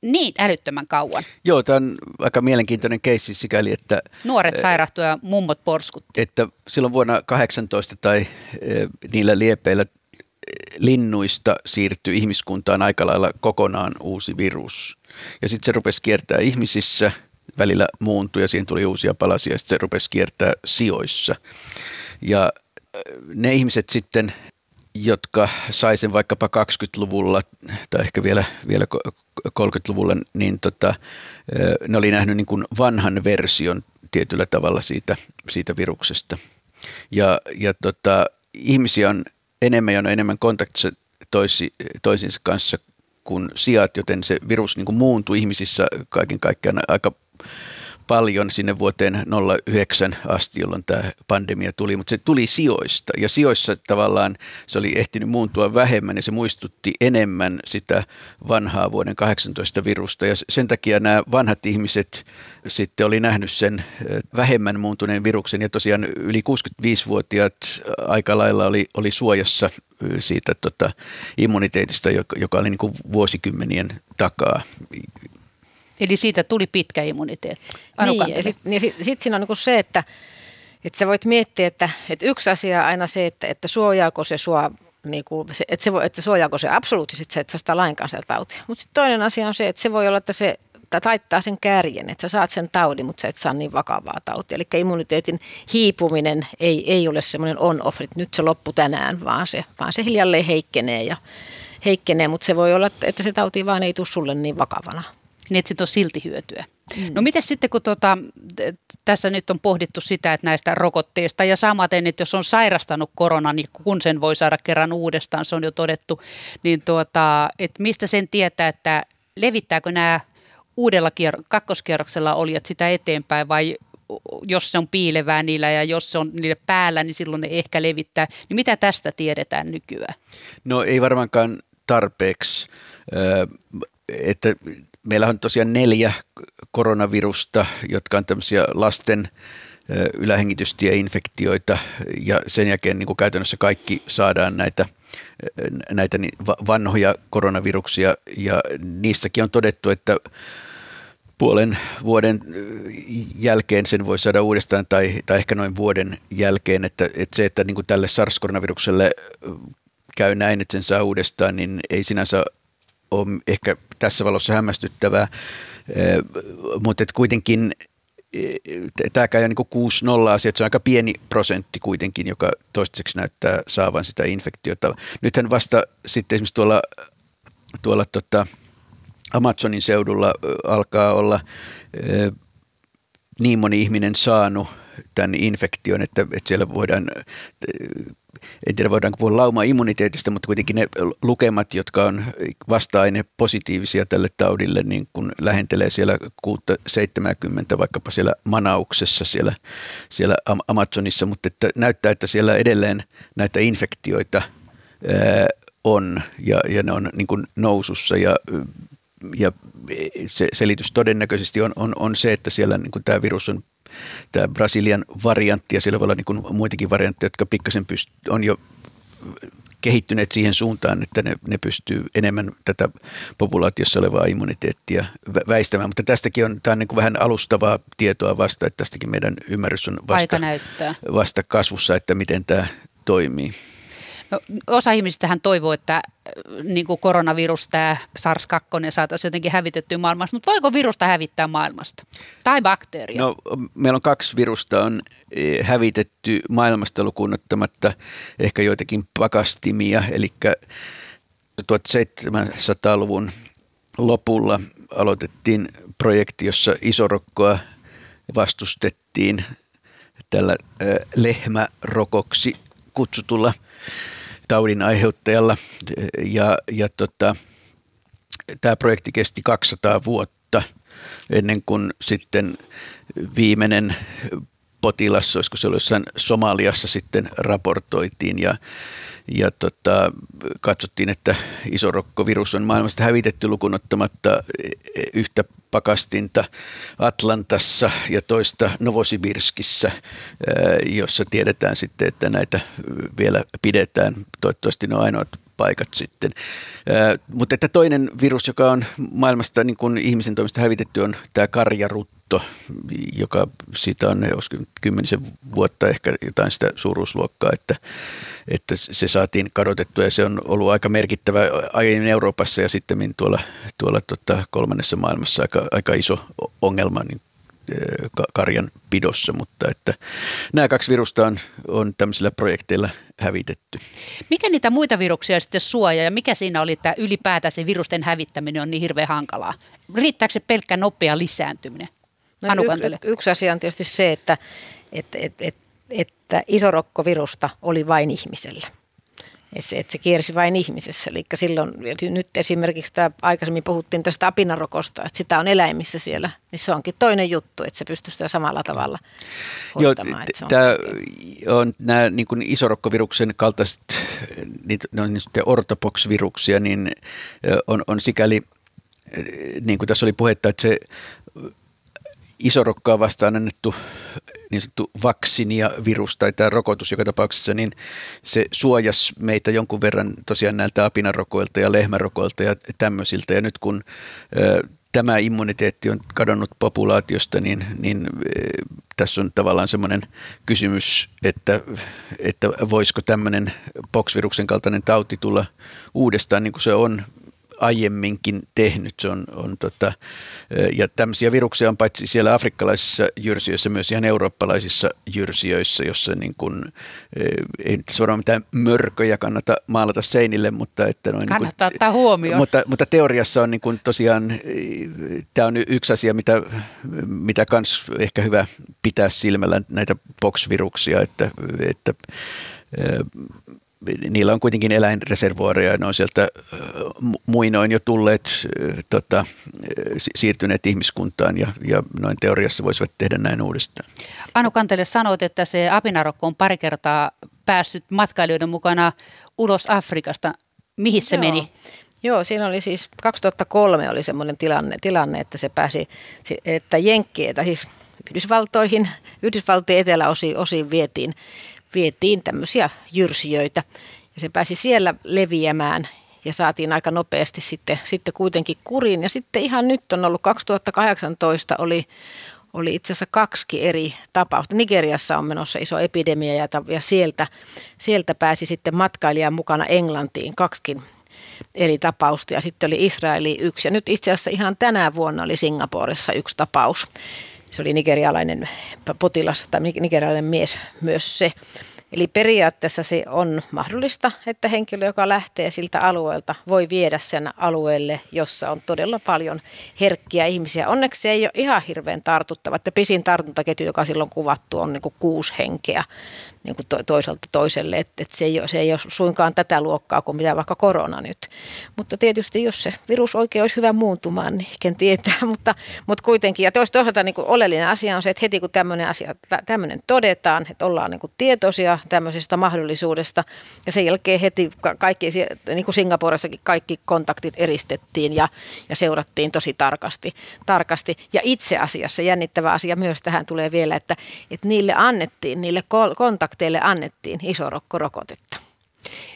niin älyttömän kauan. Joo, tämä on aika mielenkiintoinen keissi sikäli, että... Nuoret sairahtu ja mummot porskut. Että silloin vuonna 18 tai niillä liepeillä linnuista siirtyi ihmiskuntaan aika lailla kokonaan uusi virus. Ja sitten se rupesi kiertää ihmisissä, välillä muuntui ja siihen tuli uusia palasia ja sitten se rupesi kiertää sijoissa. Ja ne ihmiset sitten, jotka sai sen vaikkapa 20-luvulla tai ehkä vielä, vielä 30-luvulla, niin tota, ne oli nähnyt niin kuin vanhan version tietyllä tavalla siitä, siitä viruksesta. Ja, ja tota, ihmisiä on enemmän ja on enemmän kontaktissa toisi, toisinsa kanssa kuin sijat, joten se virus niin kuin muuntui ihmisissä kaiken kaikkiaan aika paljon sinne vuoteen 09 asti, jolloin tämä pandemia tuli, mutta se tuli sijoista. Ja sijoissa tavallaan se oli ehtinyt muuntua vähemmän ja se muistutti enemmän sitä vanhaa vuoden 18 virusta. Ja sen takia nämä vanhat ihmiset sitten oli nähnyt sen vähemmän muuntuneen viruksen. Ja tosiaan yli 65-vuotiaat aika lailla oli, oli suojassa siitä tota, immuniteetista, joka, joka oli niin kuin vuosikymmenien takaa. Eli siitä tuli pitkä immuniteetti. Niin, ja sitten niin sit, sit siinä on niin se, että, että sä voit miettiä, että, että yksi asia aina se, että, että suojaako se sua niin kuin, että, se voi, että suojaako se absoluuttisesti se, että sä sitä lainkaan sieltä tautia. Mutta sitten toinen asia on se, että se voi olla, että se taittaa sen kärjen, että sä saat sen taudin, mutta sä et saa niin vakavaa tautia. Eli immuniteetin hiipuminen ei, ei ole semmoinen on-off, että nyt se loppu tänään, vaan se, vaan se hiljalleen heikkenee ja heikkenee, mutta se voi olla, että se tauti vaan ei tule sulle niin vakavana niin että siitä on silti hyötyä. Mm. No miten sitten, kun tuota, tässä nyt on pohdittu sitä, että näistä rokotteista ja samaten, että jos on sairastanut koronan, niin kun sen voi saada kerran uudestaan, se on jo todettu, niin tuota, että mistä sen tietää, että levittääkö nämä uudella kier- kakkoskierroksella olijat sitä eteenpäin vai jos se on piilevää niillä ja jos se on niille päällä, niin silloin ne ehkä levittää. Niin mitä tästä tiedetään nykyään? No ei varmaankaan tarpeeksi. Että meillä on tosiaan neljä koronavirusta, jotka on tämmöisiä lasten ylähengitystieinfektioita ja sen jälkeen niin kuin käytännössä kaikki saadaan näitä, näitä vanhoja koronaviruksia. Ja niissäkin on todettu, että puolen vuoden jälkeen sen voi saada uudestaan tai, tai ehkä noin vuoden jälkeen, että, että se, että niin kuin tälle SARS-koronavirukselle käy näin, että sen saa uudestaan, niin ei sinänsä on ehkä tässä valossa hämmästyttävää, eh, mutta kuitenkin eh, tämä käy niin 6-0 asia, että se on aika pieni prosentti kuitenkin, joka toistaiseksi näyttää saavan sitä infektiota. Nythän vasta sitten esimerkiksi tuolla, tuolla tota Amazonin seudulla eh, alkaa olla niin moni ihminen saanut tämän infektion, että, että siellä voidaan en tiedä voidaanko puhua lauma-immuniteetista, mutta kuitenkin ne lukemat, jotka on vasta-aine positiivisia tälle taudille, niin kun lähentelee siellä 6-70 vaikkapa siellä Manauksessa siellä, siellä Amazonissa, mutta että näyttää, että siellä edelleen näitä infektioita on ja, ja ne on niin kuin nousussa ja ja se selitys todennäköisesti on, on, on se, että siellä niin tämä virus on tämä Brasilian variantti ja siellä voi olla niin kuin muitakin variantteja, jotka pikkasen pyst- on jo kehittyneet siihen suuntaan, että ne, ne pystyy enemmän tätä populaatiossa olevaa immuniteettia väistämään. Mutta tästäkin on, tämä on niin kuin vähän alustavaa tietoa vasta, että tästäkin meidän ymmärrys on vasta, vasta kasvussa, että miten tämä toimii. No, osa ihmisistähän toivoo, että äh, niin kuin koronavirus, tämä SARS-2 saataisiin jotenkin hävitettyä maailmasta, mutta voiko virusta hävittää maailmasta? Tai bakteeria? No, meillä on kaksi virusta on e, hävitetty maailmasta lukuun ottamatta ehkä joitakin pakastimia, eli 1700-luvun lopulla aloitettiin projekti, jossa isorokkoa vastustettiin tällä lehmärokoksi kutsutulla taudin aiheuttajalla. Ja, ja tota, tämä projekti kesti 200 vuotta ennen kuin sitten viimeinen potilas, olisiko se ollut jossain Somaliassa sitten raportoitiin ja, ja tota, katsottiin, että isorokkovirus on maailmasta hävitetty lukunottamatta yhtä pakastinta Atlantassa ja toista Novosibirskissä, jossa tiedetään sitten, että näitä vielä pidetään. Toivottavasti ne on ainoat paikat sitten. Mutta että toinen virus, joka on maailmasta niin kuin ihmisen toimesta hävitetty, on tämä karjarutto, joka siitä on kymmenisen vuotta ehkä jotain sitä suuruusluokkaa, että, että se saatiin kadotettua ja se on ollut aika merkittävä aiemmin Euroopassa ja sitten tuolla, tuolla tota kolmannessa maailmassa aika, aika iso ongelma niin karjan pidossa, mutta että nämä kaksi virusta on, on tämmöisillä projekteilla hävitetty. Mikä niitä muita viruksia sitten suojaa ja mikä siinä oli, että ylipäätään se virusten hävittäminen on niin hirveän hankalaa? Riittääkö se pelkkä nopea lisääntyminen? No, y- yksi asia on tietysti se, että, että, että, että, että isorokkovirusta oli vain ihmisellä. Että se, että se kiersi vain ihmisessä. Eli silloin, nyt esimerkiksi tämä, aikaisemmin puhuttiin tästä apinarokosta, että sitä on eläimissä siellä, niin se onkin toinen juttu, että se pystyy sitä samalla tavalla hoitamaan. Joo, tämä on nämä niin kuin isorokkoviruksen kaltaiset, ne on niin ortopox-viruksia, niin on, on sikäli, niin kuin tässä oli puhetta, että se isorokkaa vastaan annettu niin sanottu vaksinia virus tai tämä rokotus joka tapauksessa, niin se suojasi meitä jonkun verran tosiaan näiltä apinarokoilta ja lehmärokoilta ja tämmöisiltä. Ja nyt kun ö, tämä immuniteetti on kadonnut populaatiosta, niin, niin tässä on tavallaan semmoinen kysymys, että, että voisiko tämmöinen poxviruksen kaltainen tauti tulla uudestaan niin kuin se on aiemminkin tehnyt. Se on, on tota, ja tämmöisiä viruksia on paitsi siellä afrikkalaisissa jyrsijöissä, myös ihan eurooppalaisissa jyrsijöissä, jossa niin kuin, ei nyt suoraan mitään mörköjä kannata maalata seinille, mutta että noin Kannattaa niin kuin, ottaa huomioon. Mutta, mutta teoriassa on niin kuin tosiaan, tämä on yksi asia, mitä, mitä kans ehkä hyvä pitää silmällä näitä box-viruksia, että, että niillä on kuitenkin eläinreservuareja ja ne on sieltä muinoin jo tulleet, tota, siirtyneet ihmiskuntaan ja, ja noin teoriassa voisivat tehdä näin uudestaan. Anu Kantele sanoit, että se apinarokko on pari kertaa päässyt matkailijoiden mukana ulos Afrikasta. Mihin se Joo. meni? Joo, siinä oli siis 2003 oli semmoinen tilanne, tilanne että se pääsi, että Jenkkiä, siis Yhdysvaltoihin, Yhdysvaltojen eteläosiin osiin vietiin vietiin tämmöisiä jyrsijöitä ja se pääsi siellä leviämään ja saatiin aika nopeasti sitten, sitten kuitenkin kuriin. Ja sitten ihan nyt on ollut 2018 oli, oli itse asiassa kaksi eri tapausta. Nigeriassa on menossa iso epidemia ja, ja sieltä, sieltä pääsi sitten matkailijan mukana Englantiin kaksikin eri tapausta ja sitten oli Israeli yksi. Ja nyt itse asiassa ihan tänä vuonna oli Singaporessa yksi tapaus se oli nigerialainen potilas tai nigerialainen mies myös se. Eli periaatteessa se on mahdollista, että henkilö, joka lähtee siltä alueelta, voi viedä sen alueelle, jossa on todella paljon herkkiä ihmisiä. Onneksi se ei ole ihan hirveän tartuttava. Että pisin tartuntaketju, joka silloin kuvattu, on niin kuin kuusi henkeä niin kuin to, toiselta toiselle. Että et se, ei ole, se ei ole suinkaan tätä luokkaa kuin mitä vaikka korona nyt. Mutta tietysti jos se virus oikein olisi hyvä muuntumaan, niin ken tietää. mutta, mutta kuitenkin, ja toisaalta niin kuin oleellinen asia on se, että heti kun tämmöinen asia, tämmöinen todetaan, että ollaan niin kuin tietoisia tämmöisestä mahdollisuudesta, ja sen jälkeen heti kaikki, niin kuin Singaporessakin kaikki kontaktit eristettiin ja, ja seurattiin tosi tarkasti, tarkasti. Ja itse asiassa jännittävä asia myös tähän tulee vielä, että, että niille annettiin, niille kontakteille, annettiin isorokkorokotetta.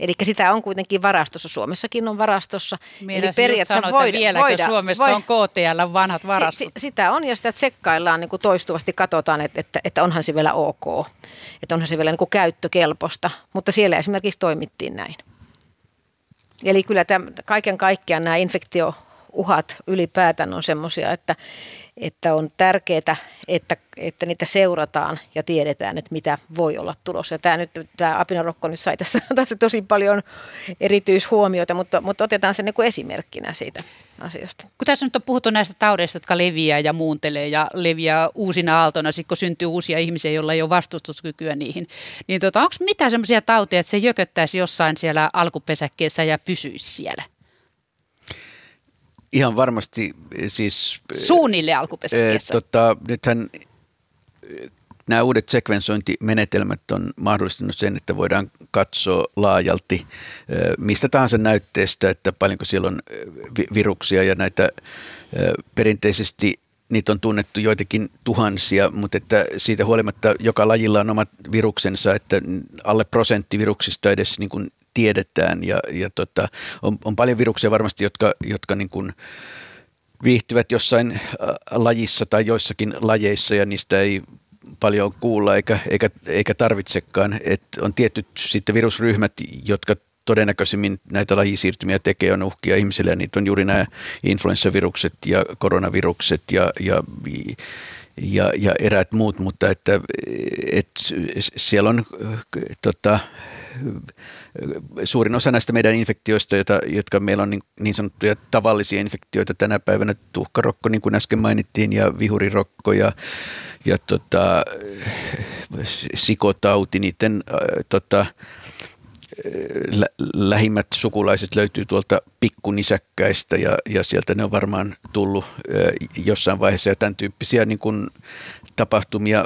Eli sitä on kuitenkin varastossa. Suomessakin on varastossa. Eli periaatteessa voida, vieläkö voida, Suomessa voida, on KTL vanhat varastot? Si, si, sitä on ja sitä tsekkaillaan niin kuin toistuvasti, katsotaan, että, että, että onhan se vielä ok. Että onhan se vielä niin kuin käyttökelpoista. Mutta siellä esimerkiksi toimittiin näin. Eli kyllä tämän, kaiken kaikkiaan nämä infektio uhat ylipäätään on semmoisia, että, että on tärkeää, että, että niitä seurataan ja tiedetään, että mitä voi olla tulossa. Tämä, nyt, tämä apinarokko nyt sai tässä, tässä tosi paljon erityishuomioita, mutta, mutta otetaan se niin kuin esimerkkinä siitä asiasta. Kun tässä nyt on puhuttu näistä taudeista, jotka leviää ja muuntelee ja leviää uusina sitten kun syntyy uusia ihmisiä, joilla ei ole vastustuskykyä niihin, niin tota, onko mitä sellaisia tauteja, että se jököttäisi jossain siellä alkupesäkkeessä ja pysyisi siellä? Ihan varmasti siis... Suunnille alkupesäkkeessä. E, tota, nythän nämä uudet sekvensointimenetelmät on mahdollistanut sen, että voidaan katsoa laajalti mistä tahansa näytteestä, että paljonko siellä on viruksia ja näitä perinteisesti niitä on tunnettu joitakin tuhansia, mutta että siitä huolimatta joka lajilla on omat viruksensa, että alle prosentti viruksista edes niin kuin tiedetään ja, ja tota, on, on paljon viruksia varmasti, jotka, jotka niin kuin viihtyvät jossain lajissa tai joissakin lajeissa ja niistä ei paljon kuulla eikä, eikä, eikä tarvitsekaan. Et on tietyt sitten virusryhmät, jotka todennäköisimmin näitä lajisiirtymiä tekee on uhkia ihmisille ja niitä on juuri nämä influenssavirukset ja koronavirukset ja, ja, ja, ja eräät muut, mutta että, että siellä on tota, suurin osa näistä meidän infektioista, joita, jotka meillä on niin, niin sanottuja tavallisia infektioita tänä päivänä, tuhkarokko niin kuin äsken mainittiin ja vihurirokko ja, ja tota, sikotauti, niiden äh, tota, lä- lähimmät sukulaiset löytyy tuolta pikkunisäkkäistä ja, ja sieltä ne on varmaan tullut äh, jossain vaiheessa ja tämän tyyppisiä niin kuin tapahtumia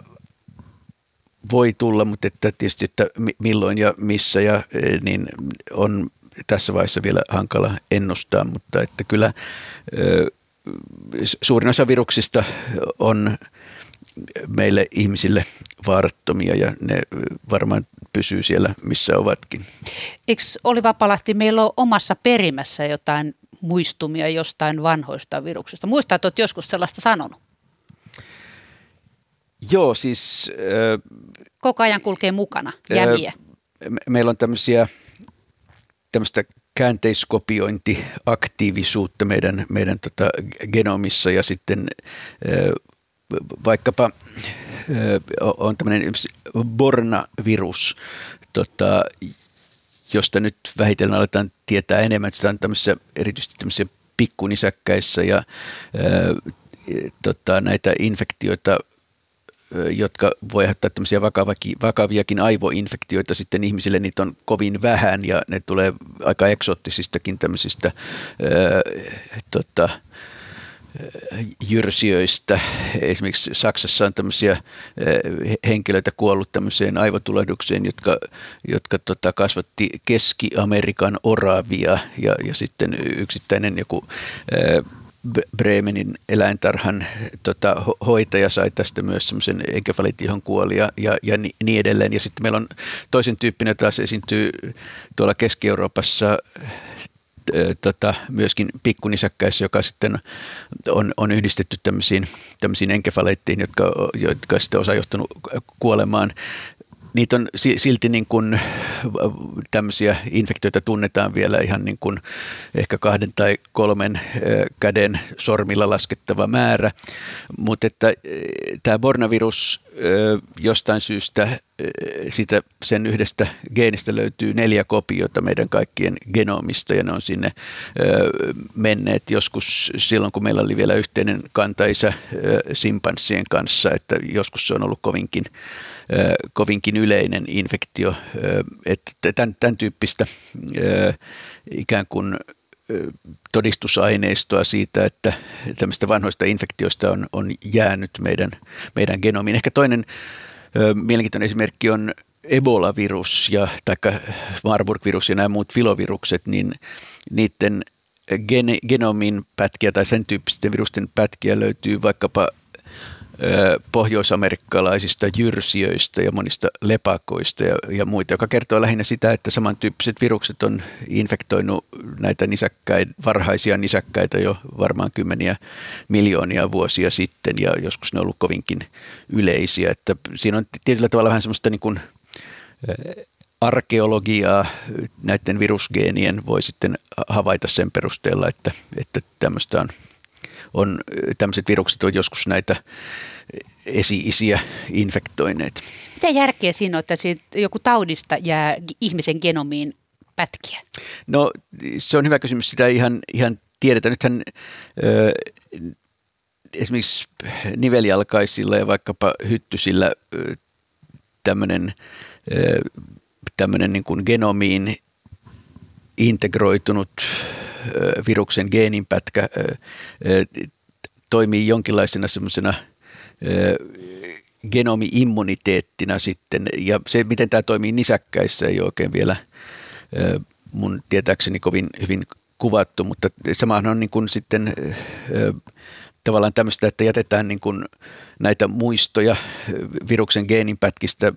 voi tulla, mutta että tietysti, että milloin ja missä ja e, niin on tässä vaiheessa vielä hankala ennustaa, mutta että kyllä e, suurin osa viruksista on meille ihmisille vaarattomia ja ne varmaan pysyy siellä, missä ovatkin. Eikö Oli Vapalahti, meillä on omassa perimässä jotain muistumia jostain vanhoista viruksista? Muistaa, että olet joskus sellaista sanonut? Joo, siis... Äh, Koko ajan kulkee mukana jämiä. Äh, meillä on tämmöisiä, tämmöistä käänteiskopiointiaktiivisuutta meidän, meidän tota genomissa ja sitten äh, vaikkapa on tämmöinen Borna-virus, tota, josta nyt vähitellen aletaan tietää enemmän. Sitä on tämmöisissä, erityisesti tämmöisissä pikkunisäkkäissä ja ää, tota, näitä infektioita jotka voi aiheuttaa tämmöisiä vakaviakin aivoinfektioita sitten ihmisille, niitä on kovin vähän ja ne tulee aika eksottisistakin tämmöisistä ää, tota, jyrsijöistä. Esimerkiksi Saksassa on tämmöisiä henkilöitä kuollut tämmöiseen aivotulehdukseen, jotka, jotka tota, kasvatti Keski-Amerikan oravia ja, ja sitten yksittäinen joku Bremenin eläintarhan tota, hoitaja sai tästä myös semmoisen enkefaliitin, johon kuoli ja, ja, ja niin edelleen. Ja sitten meillä on toisen tyyppinen, taas esiintyy tuolla Keski-Euroopassa tota, myöskin pikkunisäkkäissä, joka sitten on, on yhdistetty tämmöisiin, tämmöisiin enkefaleittiin, jotka, jotka sitten osa johtanut kuolemaan niitä on silti niin kuin tämmöisiä infektioita tunnetaan vielä ihan niin kuin ehkä kahden tai kolmen käden sormilla laskettava määrä, mutta että tämä Bornavirus jostain syystä sitä, sen yhdestä geenistä löytyy neljä kopiota meidän kaikkien genomista ja ne on sinne menneet joskus silloin, kun meillä oli vielä yhteinen kantaisä simpanssien kanssa, että joskus se on ollut kovinkin kovinkin yleinen infektio. Että tämän, tämän tyyppistä ikään kuin todistusaineistoa siitä, että tämmöistä vanhoista infektioista on, on jäänyt meidän, meidän genomiin. Ehkä toinen mielenkiintoinen esimerkki on Ebola-virus ja taikka Marburg-virus ja nämä muut filovirukset, niin niiden gen, genomin pätkiä tai sen tyyppisten virusten pätkiä löytyy vaikkapa pohjoisamerikkalaisista jyrsijöistä ja monista lepakoista ja, ja muita, joka kertoo lähinnä sitä, että samantyyppiset virukset on infektoinut näitä nisäkkäitä, varhaisia nisäkkäitä jo varmaan kymmeniä miljoonia vuosia sitten ja joskus ne on ollut kovinkin yleisiä. Että siinä on tietyllä tavalla vähän semmoista niin kuin arkeologiaa näiden virusgeenien voi sitten havaita sen perusteella, että, että tämmöistä on, on, tämmöiset virukset on joskus näitä esi-isiä infektoineet. Mitä järkeä siinä on, että joku taudista jää ihmisen genomiin pätkiä? No se on hyvä kysymys, sitä ei ihan, ihan tiedetä. Nythän ö, esimerkiksi nivelialkaisilla ja vaikkapa hyttysillä tämmöinen tämmöinen niin kuin genomiin integroitunut viruksen geeninpätkä toimii jonkinlaisena semmoisena genomiimmuniteettina sitten. Ja se, miten tämä toimii nisäkkäissä, ei oikein vielä mun tietääkseni kovin hyvin kuvattu, mutta samahan on niin kuin sitten tavallaan tämmöistä, että jätetään niin kuin näitä muistoja viruksen geeninpätkistä,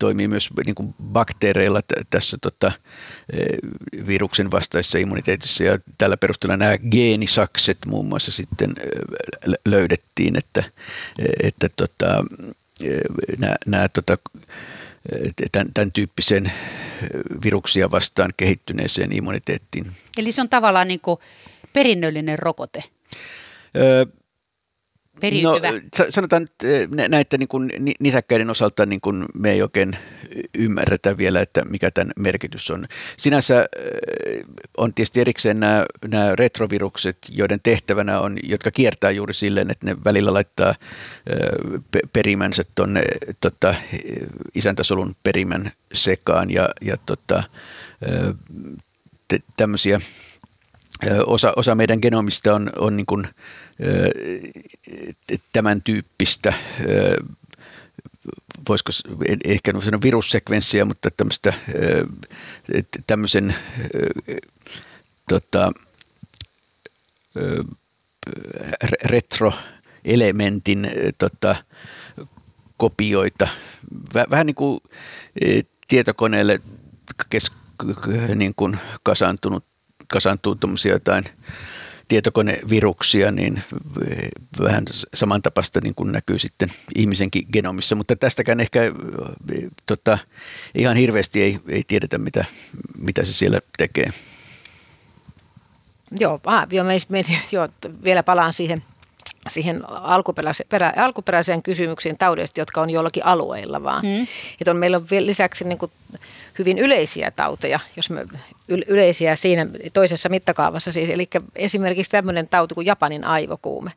toimii myös niin kuin bakteereilla tässä tota, viruksen vastaisessa immuniteetissa ja tällä perusteella nämä geenisakset muun muassa sitten löydettiin, että, että tota, nämä, nämä tota, tämän, tämän tyyppisen viruksia vastaan kehittyneeseen immuniteettiin. Eli se on tavallaan niin kuin perinnöllinen rokote? Periytyvä? No, sanotaan että näiden niin kuin, nisäkkäiden osalta niin kuin me ei oikein ymmärretä vielä, että mikä tämän merkitys on. Sinänsä on tietysti erikseen nämä, nämä retrovirukset, joiden tehtävänä on, jotka kiertää juuri silleen, että ne välillä laittaa perimänsä tuonne tota, isäntäsolun perimän sekaan ja, ja tota, tämmöisiä osa, osa meidän genomista on, on niin kuin, tämän tyyppistä, voisiko ehkä sanoa virussekvenssiä, mutta tämmöistä, tämmöisen tota, retroelementin tota, kopioita. Vähän niin kuin tietokoneelle kes, niin kuin kasaantunut kasaantuu tuommoisia jotain tietokoneviruksia, niin vähän samantapaista niin kuin näkyy sitten ihmisenkin genomissa, mutta tästäkään ehkä tota, ihan hirveästi ei, ei tiedetä, mitä, mitä se siellä tekee. Joo, ah, jo, me, me, jo, vielä palaan siihen, siihen alkuperäiseen, perä, alkuperäiseen kysymykseen taudeista, jotka on jollakin alueilla vaan. Mm. Että on, meillä on vielä lisäksi niin kuin, hyvin yleisiä tauteja, jos me yleisiä siinä toisessa mittakaavassa siis. Eli esimerkiksi tämmöinen tauti kuin Japanin aivokuume.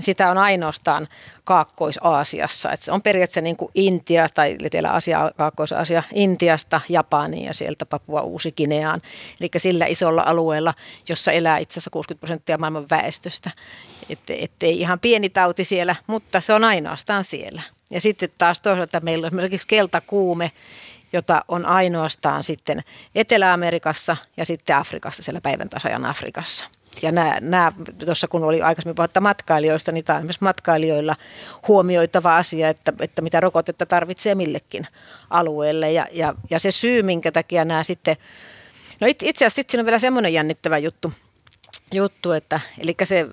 Sitä on ainoastaan Kaakkois-Aasiassa. Et se on periaatteessa niin kuin Intiasta tai Etelä-Asia, Kaakkois-Asia, Intiasta Japaniin ja sieltä Papua Uusi-Kineaan. Eli sillä isolla alueella, jossa elää itse asiassa 60 prosenttia maailman väestöstä. Että et ei ihan pieni tauti siellä, mutta se on ainoastaan siellä. Ja sitten taas toisaalta meillä on esimerkiksi keltakuume, jota on ainoastaan sitten Etelä-Amerikassa ja sitten Afrikassa, siellä päivän tasajan Afrikassa. Ja nämä, nämä tuossa kun oli aikaisemmin puhuttu matkailijoista, niin tämä on myös matkailijoilla huomioitava asia, että, että mitä rokotetta tarvitsee millekin alueelle. Ja, ja, ja se syy, minkä takia nämä sitten, no itse asiassa sitten siinä on vielä semmoinen jännittävä juttu, juttu että eli se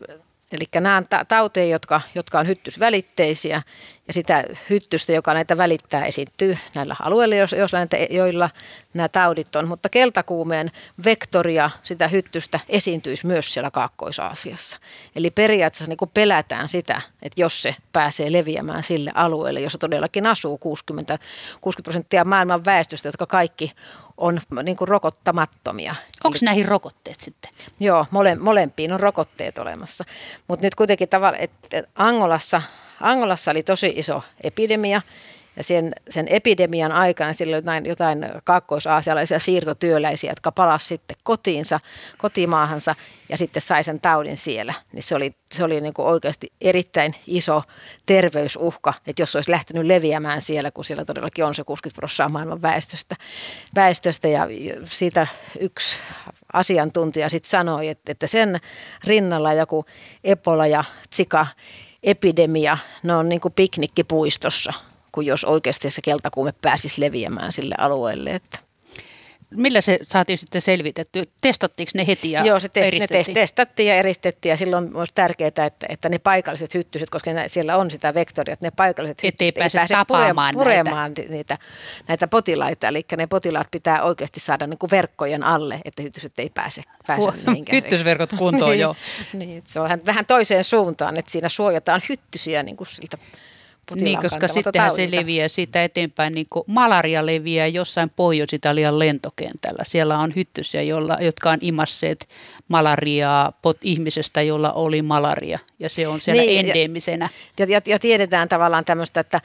Eli nämä tauteja, jotka, jotka on hyttysvälitteisiä ja sitä hyttystä, joka näitä välittää, esiintyy näillä alueilla, jos, jos näitä, joilla nämä taudit on. Mutta keltakuumeen vektoria, sitä hyttystä, esiintyisi myös siellä Kaakkois-Aasiassa. Eli periaatteessa niin pelätään sitä, että jos se pääsee leviämään sille alueelle, jossa todellakin asuu 60, 60 prosenttia maailman väestöstä, jotka kaikki on niin kuin rokottamattomia. Onko näihin rokotteet sitten? Joo, mole, molempiin on rokotteet olemassa. Mutta nyt kuitenkin tavallaan, että Angolassa, Angolassa oli tosi iso epidemia ja sen, sen epidemian aikana sillä oli jotain, jotain kaakkois-aasialaisia siirtotyöläisiä, jotka palasivat sitten kotiinsa, kotimaahansa ja sitten sai sen taudin siellä. Niin se oli, se oli niin kuin oikeasti erittäin iso terveysuhka, että jos olisi lähtenyt leviämään siellä, kun siellä todellakin on se 60 prosenttia maailman väestöstä, väestöstä ja siitä yksi asiantuntija sitten sanoi, että, että sen rinnalla joku Ebola ja Zika epidemia, ne on niin kuin piknikkipuistossa – kuin jos oikeasti se keltakuume pääsisi leviämään sille alueelle. Että. millä se saatiin sitten selvitetty? Testattiinko ne heti ja Joo, se test, ne test, testattiin ja eristettiin ja silloin on tärkeää, että, että ne paikalliset hyttyset, koska ne, siellä on sitä vektoria, että ne paikalliset hyttyset ei pääse, ei pääse tapaamaan puremaan näitä. Niitä, näitä potilaita. Eli ne potilaat pitää oikeasti saada niin kuin verkkojen alle, että hyttyset ei pääse, pääse mihinkään. Hyttysverkot kuntoon, joo. niin, se on vähän, vähän toiseen suuntaan, että siinä suojataan hyttysiä niin kuin siltä niin, koska sittenhän se leviää siitä eteenpäin, niin kuin malaria leviää jossain Pohjois-Italian lentokentällä. Siellä on hyttysiä, jolla, jotka on imasseet malariaa pot ihmisestä, jolla oli malaria. Ja se on siellä niin, endeemisenä. Ja, ja, ja tiedetään tavallaan tämmöistä, että,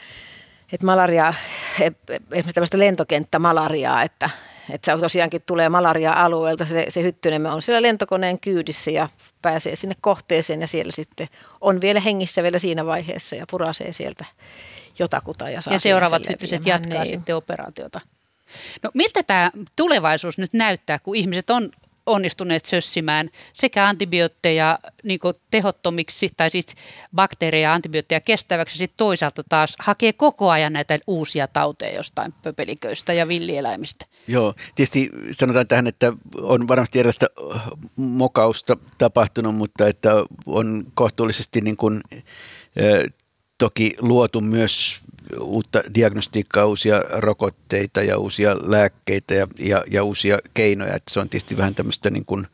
että malaria, esimerkiksi tämmöistä lentokenttämalariaa, että, että se tosiaankin tulee malaria-alueelta, se, se hyttynen on siellä lentokoneen kyydissä ja pääsee sinne kohteeseen ja siellä sitten on vielä hengissä vielä siinä vaiheessa ja purasee sieltä jotakuta. Ja, saa ja seuraavat hyttyset jatkaa niin. sitten operaatiota. No miltä tämä tulevaisuus nyt näyttää, kun ihmiset on onnistuneet sössimään sekä antibiootteja niin tehottomiksi tai siis bakteereja ja antibiootteja kestäväksi, sitten toisaalta taas hakee koko ajan näitä uusia tauteja jostain pöpeliköistä ja villieläimistä. Joo, tietysti sanotaan tähän, että on varmasti erilaista mokausta tapahtunut, mutta että on kohtuullisesti niin kuin, toki luotu myös uutta diagnostiikkaa, uusia rokotteita ja uusia lääkkeitä ja, ja, ja uusia keinoja. Että se on tietysti vähän tämmöistä niin kuin,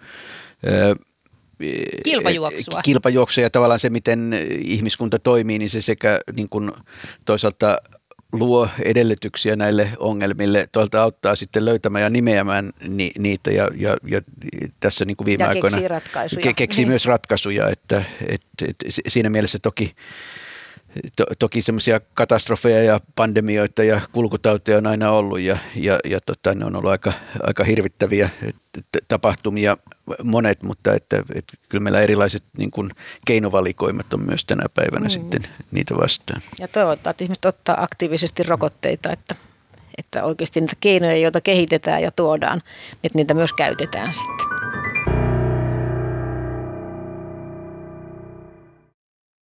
kilpajuoksua. kilpajuoksua ja tavallaan se, miten ihmiskunta toimii, niin se sekä niin kuin toisaalta luo edellytyksiä näille ongelmille, toisaalta auttaa sitten löytämään ja nimeämään ni, niitä ja, ja, ja tässä niin kuin viime ja aikoina keksii, ratkaisuja. keksii niin. myös ratkaisuja, että, että, että siinä mielessä toki to, toki semmoisia katastrofeja ja pandemioita ja kulkutauteja on aina ollut ja, ja, ja tota, ne on ollut aika, aika hirvittäviä tapahtumia monet, mutta että, että kyllä meillä erilaiset niin kuin keinovalikoimat on myös tänä päivänä mm. sitten niitä vastaan. Ja toivotaan, että ihmiset ottaa aktiivisesti rokotteita, että, että oikeasti niitä keinoja, joita kehitetään ja tuodaan, että niitä myös käytetään sitten.